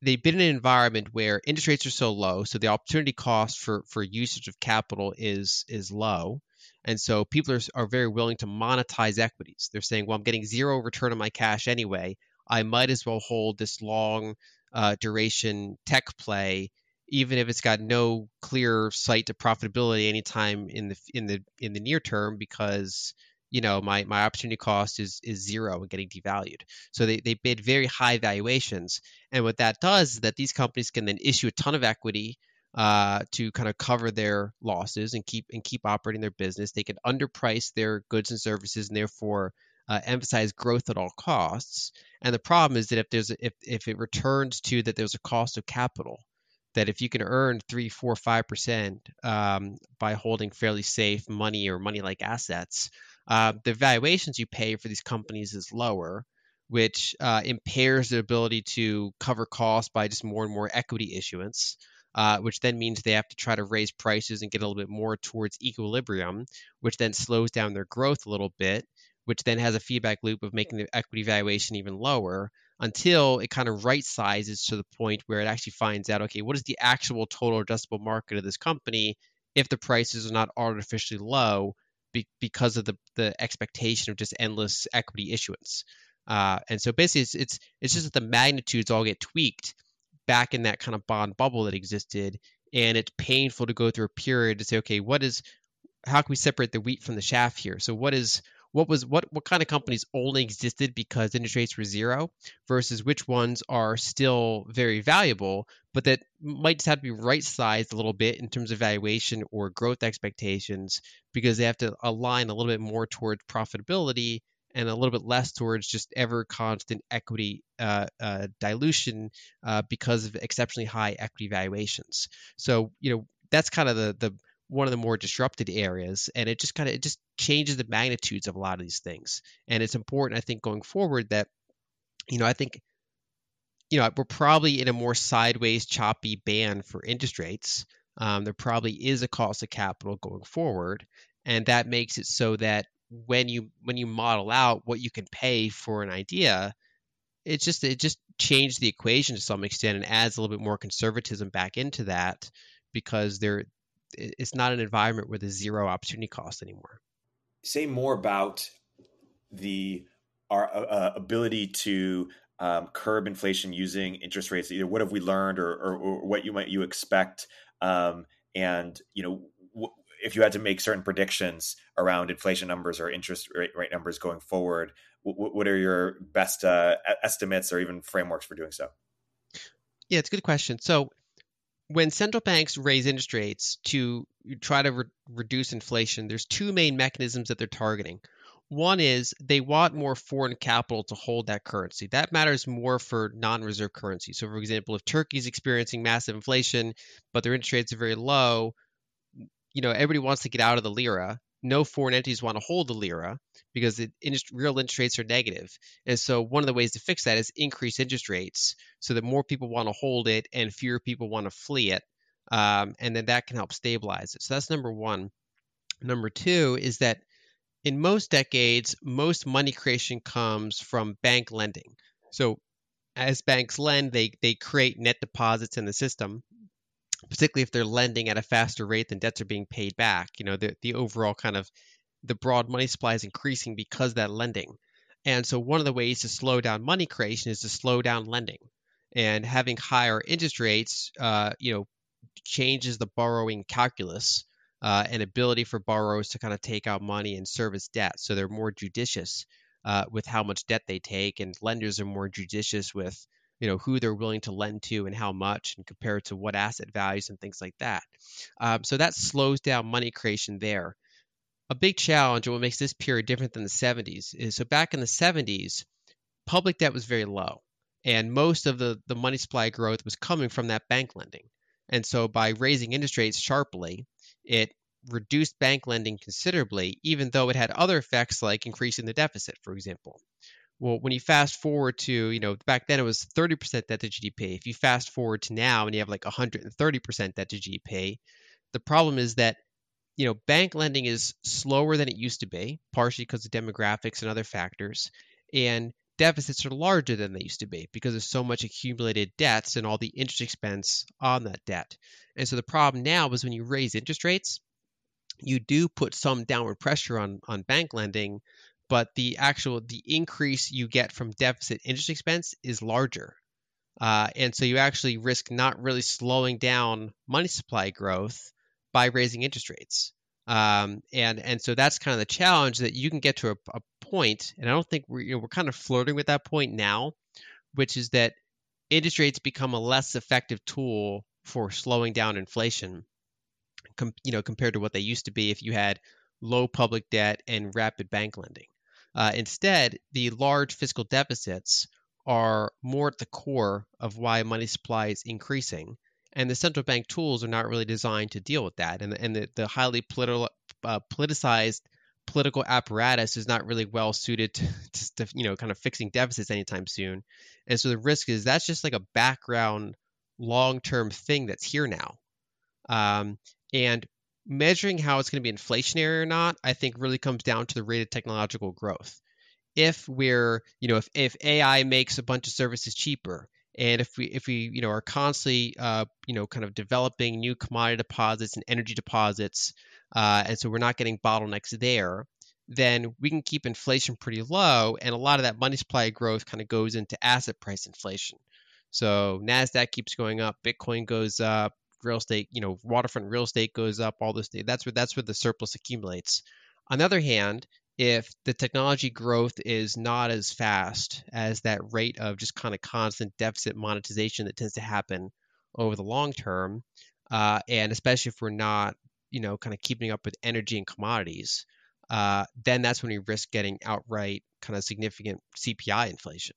Speaker 2: they've been in an environment where interest rates are so low, so the opportunity cost for for usage of capital is is low. And so people are, are very willing to monetize equities. They're saying, well, I'm getting zero return on my cash anyway. I might as well hold this long uh, duration tech play, even if it's got no clear sight to profitability anytime in the in the in the near term, because you know my my opportunity cost is is zero and getting devalued. So they they bid very high valuations, and what that does is that these companies can then issue a ton of equity. Uh, to kind of cover their losses and keep and keep operating their business, they can underprice their goods and services, and therefore uh, emphasize growth at all costs. And the problem is that if there's if if it returns to that there's a cost of capital, that if you can earn three, four, five percent um, by holding fairly safe money or money-like assets, uh, the valuations you pay for these companies is lower, which uh, impairs their ability to cover costs by just more and more equity issuance. Uh, which then means they have to try to raise prices and get a little bit more towards equilibrium, which then slows down their growth a little bit, which then has a feedback loop of making the equity valuation even lower until it kind of right sizes to the point where it actually finds out okay what is the actual total addressable market of this company if the prices are not artificially low be- because of the, the expectation of just endless equity issuance? Uh, and so basically it's, it's it's just that the magnitudes all get tweaked back in that kind of bond bubble that existed and it's painful to go through a period to say okay what is how can we separate the wheat from the chaff here? So what is what was what what kind of companies only existed because interest rates were zero versus which ones are still very valuable but that might just have to be right sized a little bit in terms of valuation or growth expectations because they have to align a little bit more towards profitability and a little bit less towards just ever constant equity uh, uh, dilution uh, because of exceptionally high equity valuations. So you know that's kind of the the one of the more disrupted areas and it just kind of it just changes the magnitudes of a lot of these things. And it's important i think going forward that you know i think you know we're probably in a more sideways choppy band for interest rates. Um, there probably is a cost of capital going forward and that makes it so that when you when you model out what you can pay for an idea it just it just changed the equation to some extent and adds a little bit more conservatism back into that because there it's not an environment where there's zero opportunity cost anymore.
Speaker 3: Say more about the our uh, uh, ability to um, curb inflation using interest rates. Either what have we learned, or, or, or what you might you expect, um, and you know w- if you had to make certain predictions around inflation numbers or interest rate, rate numbers going forward, w- what are your best uh, estimates or even frameworks for doing so?
Speaker 2: Yeah, it's a good question. So when central banks raise interest rates to try to re- reduce inflation, there's two main mechanisms that they're targeting. One is they want more foreign capital to hold that currency. That matters more for non-reserve currency. So, for example, if Turkey is experiencing massive inflation, but their interest rates are very low, you know, everybody wants to get out of the lira no foreign entities want to hold the lira because the real interest rates are negative. And so one of the ways to fix that is increase interest rates so that more people want to hold it and fewer people want to flee it. Um, and then that can help stabilize it. So that's number one. Number two is that in most decades, most money creation comes from bank lending. So as banks lend, they they create net deposits in the system, particularly if they're lending at a faster rate than debts are being paid back. You know, the, the overall kind of the broad money supply is increasing because that lending. And so one of the ways to slow down money creation is to slow down lending. And having higher interest rates, uh, you know, changes the borrowing calculus uh, and ability for borrowers to kind of take out money and service debt. So they're more judicious uh, with how much debt they take, and lenders are more judicious with you know who they're willing to lend to and how much and compare it to what asset values and things like that. Um, so that slows down money creation there. A big challenge and what makes this period different than the 70s is so back in the 70s public debt was very low and most of the, the money supply growth was coming from that bank lending. And so by raising interest rates sharply it reduced bank lending considerably even though it had other effects like increasing the deficit for example well, when you fast forward to, you know, back then it was 30% debt to GDP. If you fast forward to now and you have like 130% debt to GDP, the problem is that, you know, bank lending is slower than it used to be, partially because of demographics and other factors. And deficits are larger than they used to be because there's so much accumulated debts and all the interest expense on that debt. And so the problem now is when you raise interest rates, you do put some downward pressure on on bank lending but the actual the increase you get from deficit interest expense is larger. Uh, and so you actually risk not really slowing down money supply growth by raising interest rates. Um, and and so that's kind of the challenge that you can get to a, a point, and I don't think we're you know, we're kind of flirting with that point now, which is that interest rates become a less effective tool for slowing down inflation, com, you know, compared to what they used to be if you had low public debt and rapid bank lending. Uh, instead, the large fiscal deficits are more at the core of why money supply is increasing. And the central bank tools are not really designed to deal with that. And, and the, the highly political, uh, politicized political apparatus is not really well suited to, to, you know, kind of fixing deficits anytime soon. And so the risk is that's just like a background long term thing that's here now. Um, and measuring how it's going to be inflationary or not, I think really comes down to the rate of technological growth. If we're, you know, if, if AI makes a bunch of services cheaper, and if we if we you know are constantly uh, you know kind of developing new commodity deposits and energy deposits, uh, and so we're not getting bottlenecks there, then we can keep inflation pretty low, and a lot of that money supply growth kind of goes into asset price inflation. So Nasdaq keeps going up, Bitcoin goes up, real estate, you know, waterfront real estate goes up, all this, that's where that's where the surplus accumulates. On the other hand, if the technology growth is not as fast as that rate of just kind of constant deficit monetization that tends to happen over the long term, uh, and especially if we're not, you know, kind of keeping up with energy and commodities, uh, then that's when we risk getting outright kind of significant CPI inflation.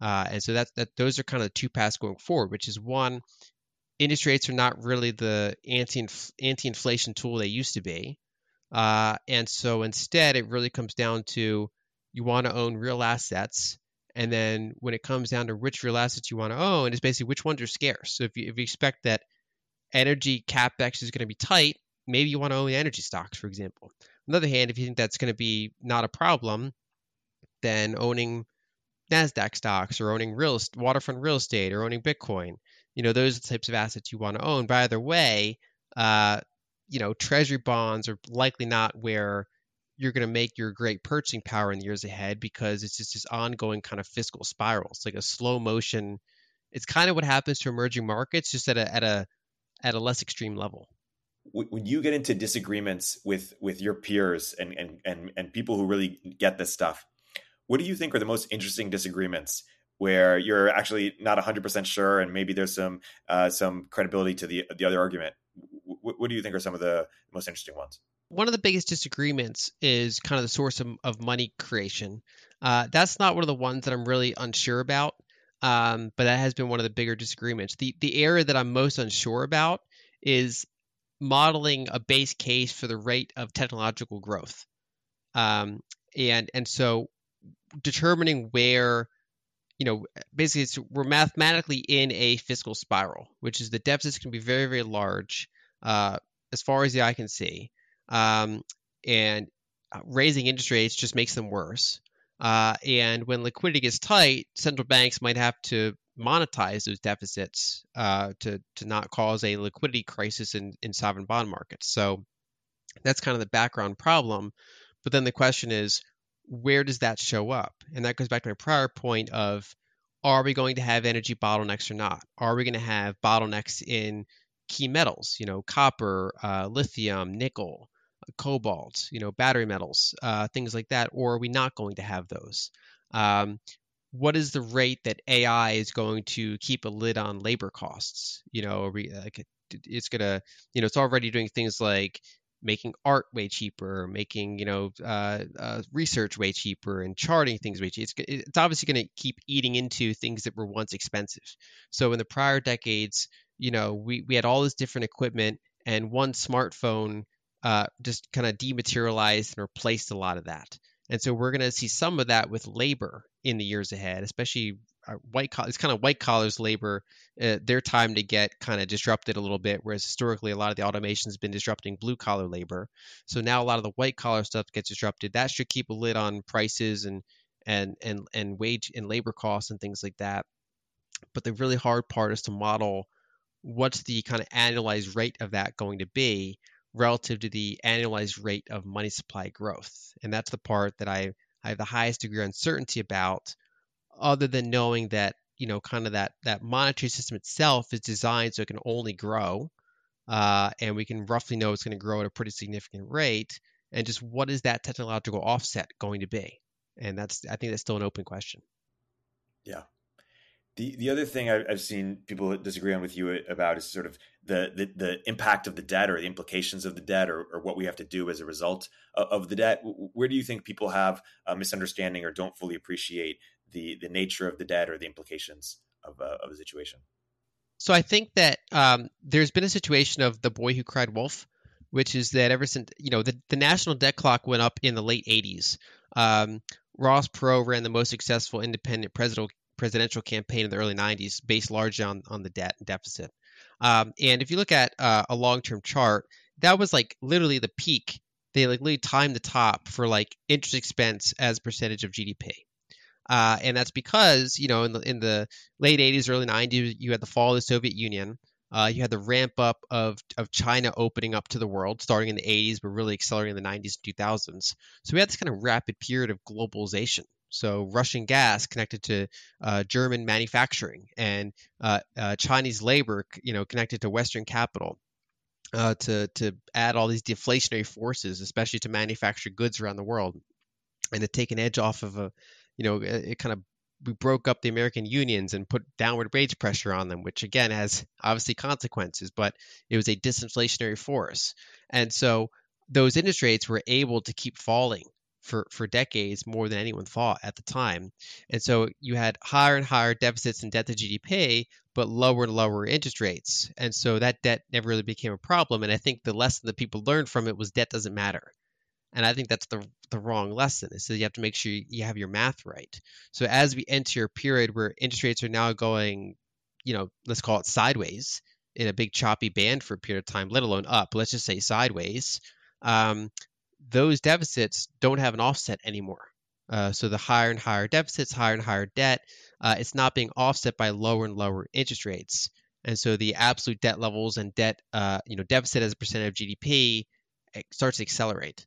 Speaker 2: Uh, and so that that those are kind of the two paths going forward, which is one, interest rates are not really the anti anti-inflation tool they used to be. Uh, and so instead, it really comes down to you want to own real assets. And then when it comes down to which real assets you want to own, it's basically which ones are scarce. So if you, if you expect that energy capex is going to be tight, maybe you want to own energy stocks, for example. On the other hand, if you think that's going to be not a problem, then owning Nasdaq stocks or owning real waterfront real estate or owning Bitcoin, you know, those types of assets you want to own. By either way, uh, you know, treasury bonds are likely not where you're going to make your great purchasing power in the years ahead because it's just this ongoing kind of fiscal spiral. It's like a slow motion. It's kind of what happens to emerging markets, just at a at a at a less extreme level.
Speaker 3: When you get into disagreements with with your peers and and and and people who really get this stuff, what do you think are the most interesting disagreements where you're actually not 100% sure and maybe there's some uh, some credibility to the the other argument? what, what do you think are some of the most interesting ones?
Speaker 2: One of the biggest disagreements is kind of the source of, of money creation. Uh, that's not one of the ones that I'm really unsure about, um, but that has been one of the bigger disagreements. The the area that I'm most unsure about is modeling a base case for the rate of technological growth, um, and and so determining where you know, basically it's, we're mathematically in a fiscal spiral, which is the deficits can be very, very large uh, as far as the eye can see. Um, and uh, raising interest rates just makes them worse. Uh, and when liquidity gets tight, central banks might have to monetize those deficits uh, to to not cause a liquidity crisis in, in sovereign bond markets. So that's kind of the background problem. But then the question is, where does that show up? And that goes back to my prior point of, are we going to have energy bottlenecks or not? Are we going to have bottlenecks in key metals, you know, copper, uh, lithium, nickel, cobalt, you know, battery metals, uh, things like that, or are we not going to have those? Um, what is the rate that AI is going to keep a lid on labor costs? You know, like it's gonna, you know, it's already doing things like making art way cheaper, making you know uh, uh, research way cheaper, and charting things way cheaper. It's, it's obviously going to keep eating into things that were once expensive. So in the prior decades, you know, we, we had all this different equipment, and one smartphone uh, just kind of dematerialized and replaced a lot of that. And so we're going to see some of that with labor in the years ahead, especially uh, white collar. It's kind of white collars labor. Uh, their time to get kind of disrupted a little bit, whereas historically a lot of the automation has been disrupting blue collar labor. So now a lot of the white collar stuff gets disrupted. That should keep a lid on prices and and and and wage and labor costs and things like that. But the really hard part is to model what's the kind of annualized rate of that going to be relative to the annualized rate of money supply growth? And that's the part that I, I have the highest degree of uncertainty about, other than knowing that, you know, kind of that, that monetary system itself is designed so it can only grow. Uh, and we can roughly know it's going to grow at a pretty significant rate. And just what is that technological offset going to be? And that's, I think that's still an open question.
Speaker 3: Yeah. The the other thing I've seen people disagree on with you about is sort of the, the, the impact of the debt or the implications of the debt or, or, what we have to do as a result of, of, the debt. Where do you think people have a misunderstanding or don't fully appreciate the the nature of the debt or the implications of uh, of a situation?
Speaker 2: So I think that um, there's been a situation of the boy who cried wolf, which is that ever since you know the, the national debt clock went up in the late 80s. Um, Ross Perot ran the most successful independent presidential presidential campaign in the early 90s based largely on, on the debt and deficit. Um, and if you look at uh, a long term chart, that was like literally the peak. They like literally timed the top for like interest expense as percentage of GDP. Uh, and that's because you know in the in the late 80s, early 90s, you had the fall of the Soviet Union. Uh, you had the ramp up of of China opening up to the world, starting in the 80s, but really accelerating in the 90s and 2000s. So we had this kind of rapid period of globalization. So Russian gas connected to uh, German manufacturing and uh, uh, Chinese labor, you know, connected to Western capital. Uh, to to add all these deflationary forces, especially to manufacture goods around the world, and to take an edge off of a, you know, it, it kind of we broke up the American unions and put downward wage pressure on them, which again has obviously consequences, but it was a disinflationary force. And so those interest rates were able to keep falling for for decades more than anyone thought at the time. And so you had higher and higher deficits in debt to GDP, but lower and lower interest rates. And so that debt never really became a problem. And I think the lesson that people learned from it was debt doesn't matter. And I think that's the the wrong lesson. So you have to make sure you have your math right. So as we enter a period where interest rates are now going, you know, let's call it sideways in a big choppy band for a period of time, let alone up. Let's just say sideways. Um, those deficits don't have an offset anymore. Uh, so the higher and higher deficits, higher and higher debt, uh, it's not being offset by lower and lower interest rates. And so the absolute debt levels and debt, uh, you know, deficit as a percent of GDP starts to accelerate.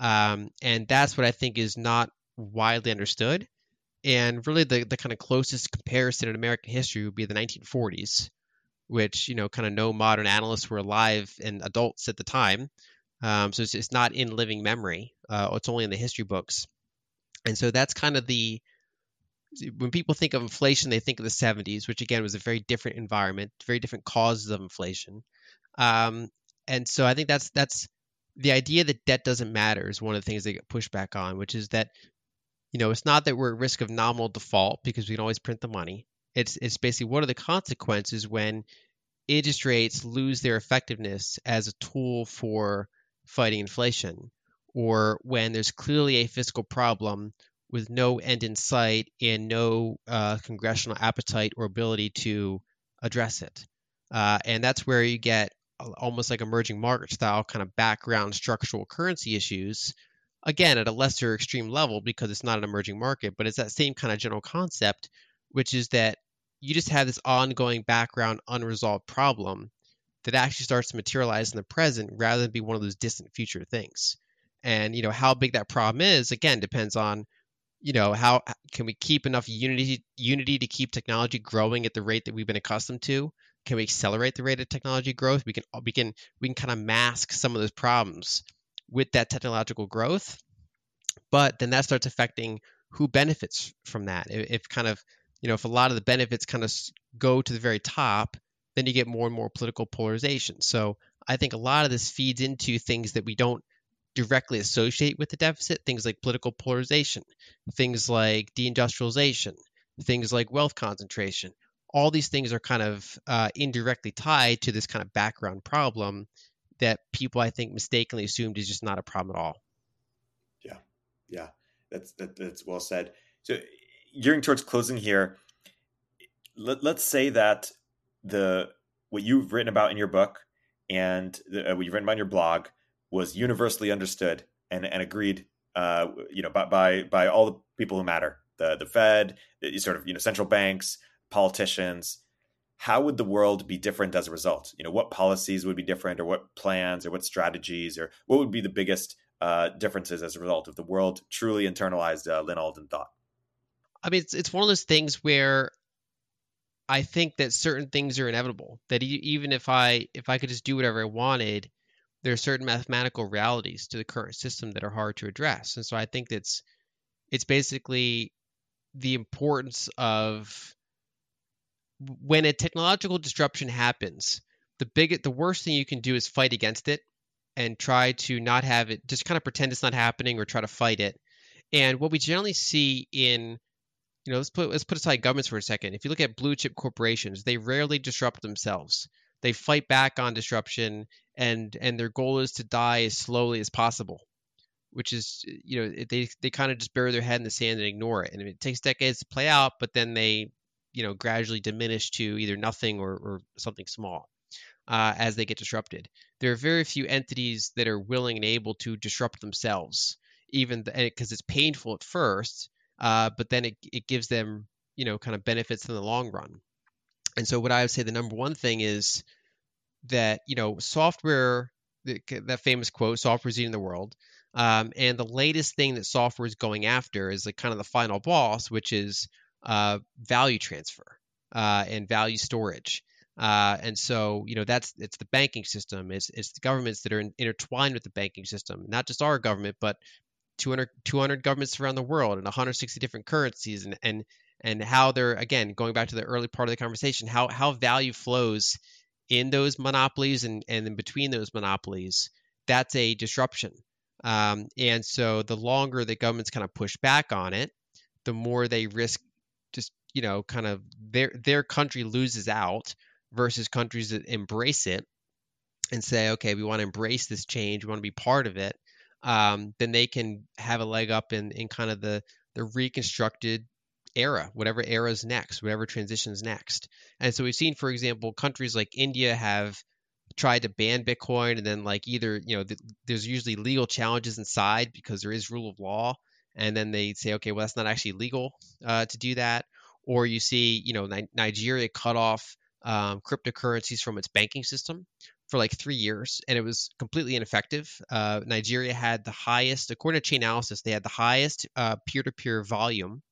Speaker 2: Um, and that's what I think is not widely understood. And really, the, the kind of closest comparison in American history would be the 1940s, which, you know, kind of no modern analysts were alive and adults at the time. Um, so it's, it's, not in living memory. Uh, it's only in the history books. And so that's kind of the when people think of inflation, they think of the 70s, which again was a very different environment, very different causes of inflation. Um, and so I think that's that's the idea that debt doesn't matter is one of the things they get pushed back on, which is that you know it's not that we're at risk of nominal default because we can always print the money. It's it's basically what are the consequences when interest rates lose their effectiveness as a tool for fighting inflation, or when there's clearly a fiscal problem with no end in sight and no uh, congressional appetite or ability to address it. Uh, and that's where you get almost like emerging market style kind of background structural currency issues. Again, at a lesser extreme level because it's not an emerging market, but it's that same kind of general concept, which is that you just have this ongoing background unresolved problem that actually starts to materialize in the present rather than be one of those distant future things. And you know how big that problem is again depends on you know how can we keep enough unity unity to keep technology growing at the rate that we've been accustomed to can we accelerate the rate of technology growth we can uh, we can we can kind of mask some of those problems with that technological growth but then that starts affecting who benefits from that if kind of you know if a lot of the benefits kind of go to the very top then you get more and more political polarization. So I think a lot of this feeds into things that we don't directly associate with the deficit, things like political polarization, things like deindustrialization, things like wealth concentration. All these things are kind of uh, indirectly tied to this kind of background problem that people, I think, mistakenly assumed is just not a problem at all.
Speaker 3: Yeah, yeah, that's that, that's well said. So, gearing towards closing here, let, let's say that the what you've written about in your book and the, uh, what you've written about in your blog was universally understood and, and agreed, uh, you know, by, by by all the people who matter, the the Fed, the sort of you know central banks, politicians. How would the world be different as a result? You know, what policies would be different, or what plans, or what strategies, or what would be the biggest uh, differences as a result of the world truly internalized uh, Lyn Alden thought?
Speaker 2: I mean, it's it's one of those things where I think that certain things are inevitable. That even if I if I could just do whatever I wanted, there are certain mathematical realities to the current system that are hard to address. And so I think that's it's basically the importance of when a technological disruption happens, the big the worst thing you can do is fight against it and try to not have it just kind of pretend it's not happening or try to fight it. And what we generally see in you know, let's put let's put aside governments for a second. If you look at blue chip corporations, they rarely disrupt themselves. They fight back on disruption, and and their goal is to die as slowly as possible, which is you know they they kind of just bury their head in the sand and ignore it, and it takes decades to play out, but then they you know gradually diminish to either nothing or, or something small. Uh, as they get disrupted. There are very few entities that are willing and able to disrupt themselves, even because it's painful at first, uh, but then it, it gives them you know kind of benefits in the long run and so what i would say the number one thing is that you know software that famous quote software is eating the world um, and the latest thing that software is going after is like kind of the final boss which is uh, value transfer uh, and value storage. Uh, and so, you know, that's it's the banking system. It's it's the governments that are in, intertwined with the banking system, not just our government, but 200, 200 governments around the world and 160 different currencies and, and and how they're again going back to the early part of the conversation how how value flows in those monopolies and and in between those monopolies that's a disruption. Um, and so the longer the governments kind of push back on it, the more they risk just you know kind of their their country loses out versus countries that embrace it and say, okay, we want to embrace this change, we want to be part of it. Um, then they can have a leg up in in kind of the the reconstructed era, whatever era is next, whatever transitions next. And so we've seen, for example, countries like India have tried to ban Bitcoin, and then like either you know th- there's usually legal challenges inside because there is rule of law, and then they say, okay, well that's not actually legal uh, to do that. Or you see, you know, Ni- Nigeria cut off um, cryptocurrencies from its banking system for like three years, and it was completely ineffective. Uh, Nigeria had the highest, according to Chainalysis, they had the highest uh, peer-to-peer volume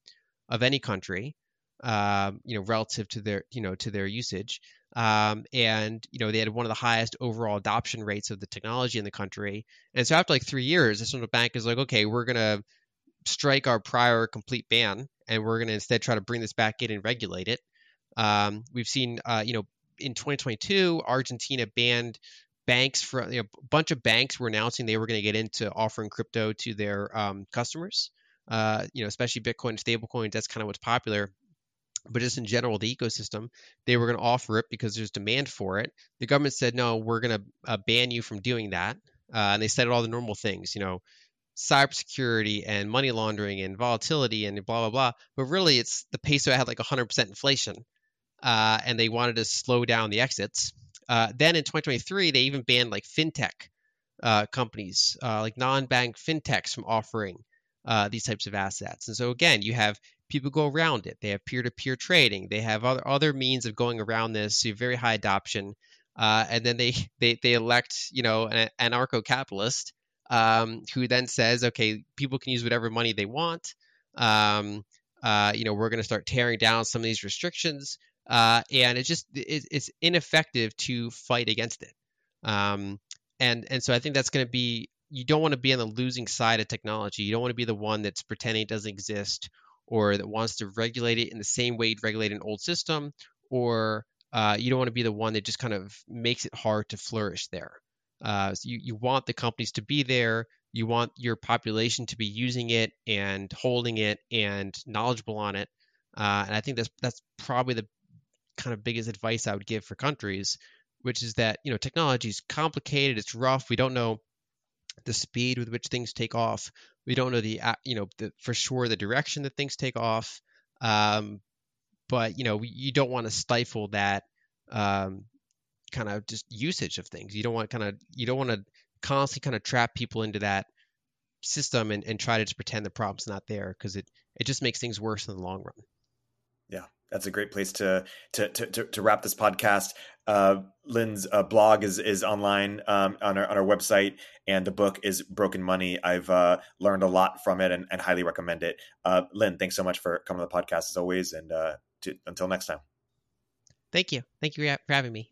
Speaker 2: of any country, um, you know, relative to their, you know, to their usage. Um, and you know they had one of the highest overall adoption rates of the technology in the country. And so after like three years, the central bank is like, okay, we're gonna strike our prior complete ban, and we're gonna instead try to bring this back in and regulate it. Um, we've seen, uh, you know, in 2022, Argentina banned banks for you know, a bunch of banks were announcing they were going to get into offering crypto to their um, customers. Uh, you know, especially Bitcoin stablecoins. That's kind of what's popular. But just in general, the ecosystem, they were going to offer it because there's demand for it. The government said, no, we're going to uh, ban you from doing that. Uh, and they said all the normal things, you know, cybersecurity and money laundering and volatility and blah, blah, blah. But really, it's the peso had like 100% inflation uh, and they wanted to slow down the exits. Uh, then in 2023, they even banned like fintech uh, companies, uh, like non-bank fintechs, from offering uh, these types of assets. And so again, you have people go around it. They have peer-to-peer trading. They have other other means of going around this. So very high adoption. Uh, and then they, they they elect you know an anarcho-capitalist um, who then says, okay, people can use whatever money they want. Um, uh, you know, we're going to start tearing down some of these restrictions uh, and it's just it, it's ineffective to fight against it. Um, and and so I think that's going to be you don't want to be on the losing side of technology. You don't want to be the one that's pretending it doesn't exist or that wants to regulate it in the same way you'd regulate an old system, or uh, you don't want to be the one that just kind of makes it hard to flourish there. Uh, so you, you want the companies to be there. You want your population to be using it and holding it and knowledgeable on it. Uh, and I think that's that's probably the kind of biggest advice I would give for countries, which is that you know technology is complicated, it's rough. We don't know the speed with which things take off. We don't know the you know the, for sure the direction that things take off. Um, but you know you don't want to stifle that um, kind of just usage of things. You don't want kind of you don't want to constantly kind of trap people into that system and, and try to just pretend the problem's not there because it it just makes things worse in the long run.
Speaker 3: Yeah, that's a great place to to to, to wrap this podcast. Uh, Lyn's uh, blog is is online um, on our on our website, and the book is Broken Money. I've uh, learned a lot from it, and, and highly recommend it. Uh, Lin, thanks so much for coming on the podcast as always, and uh, to, until next time.
Speaker 2: Thank you. Thank you for having me.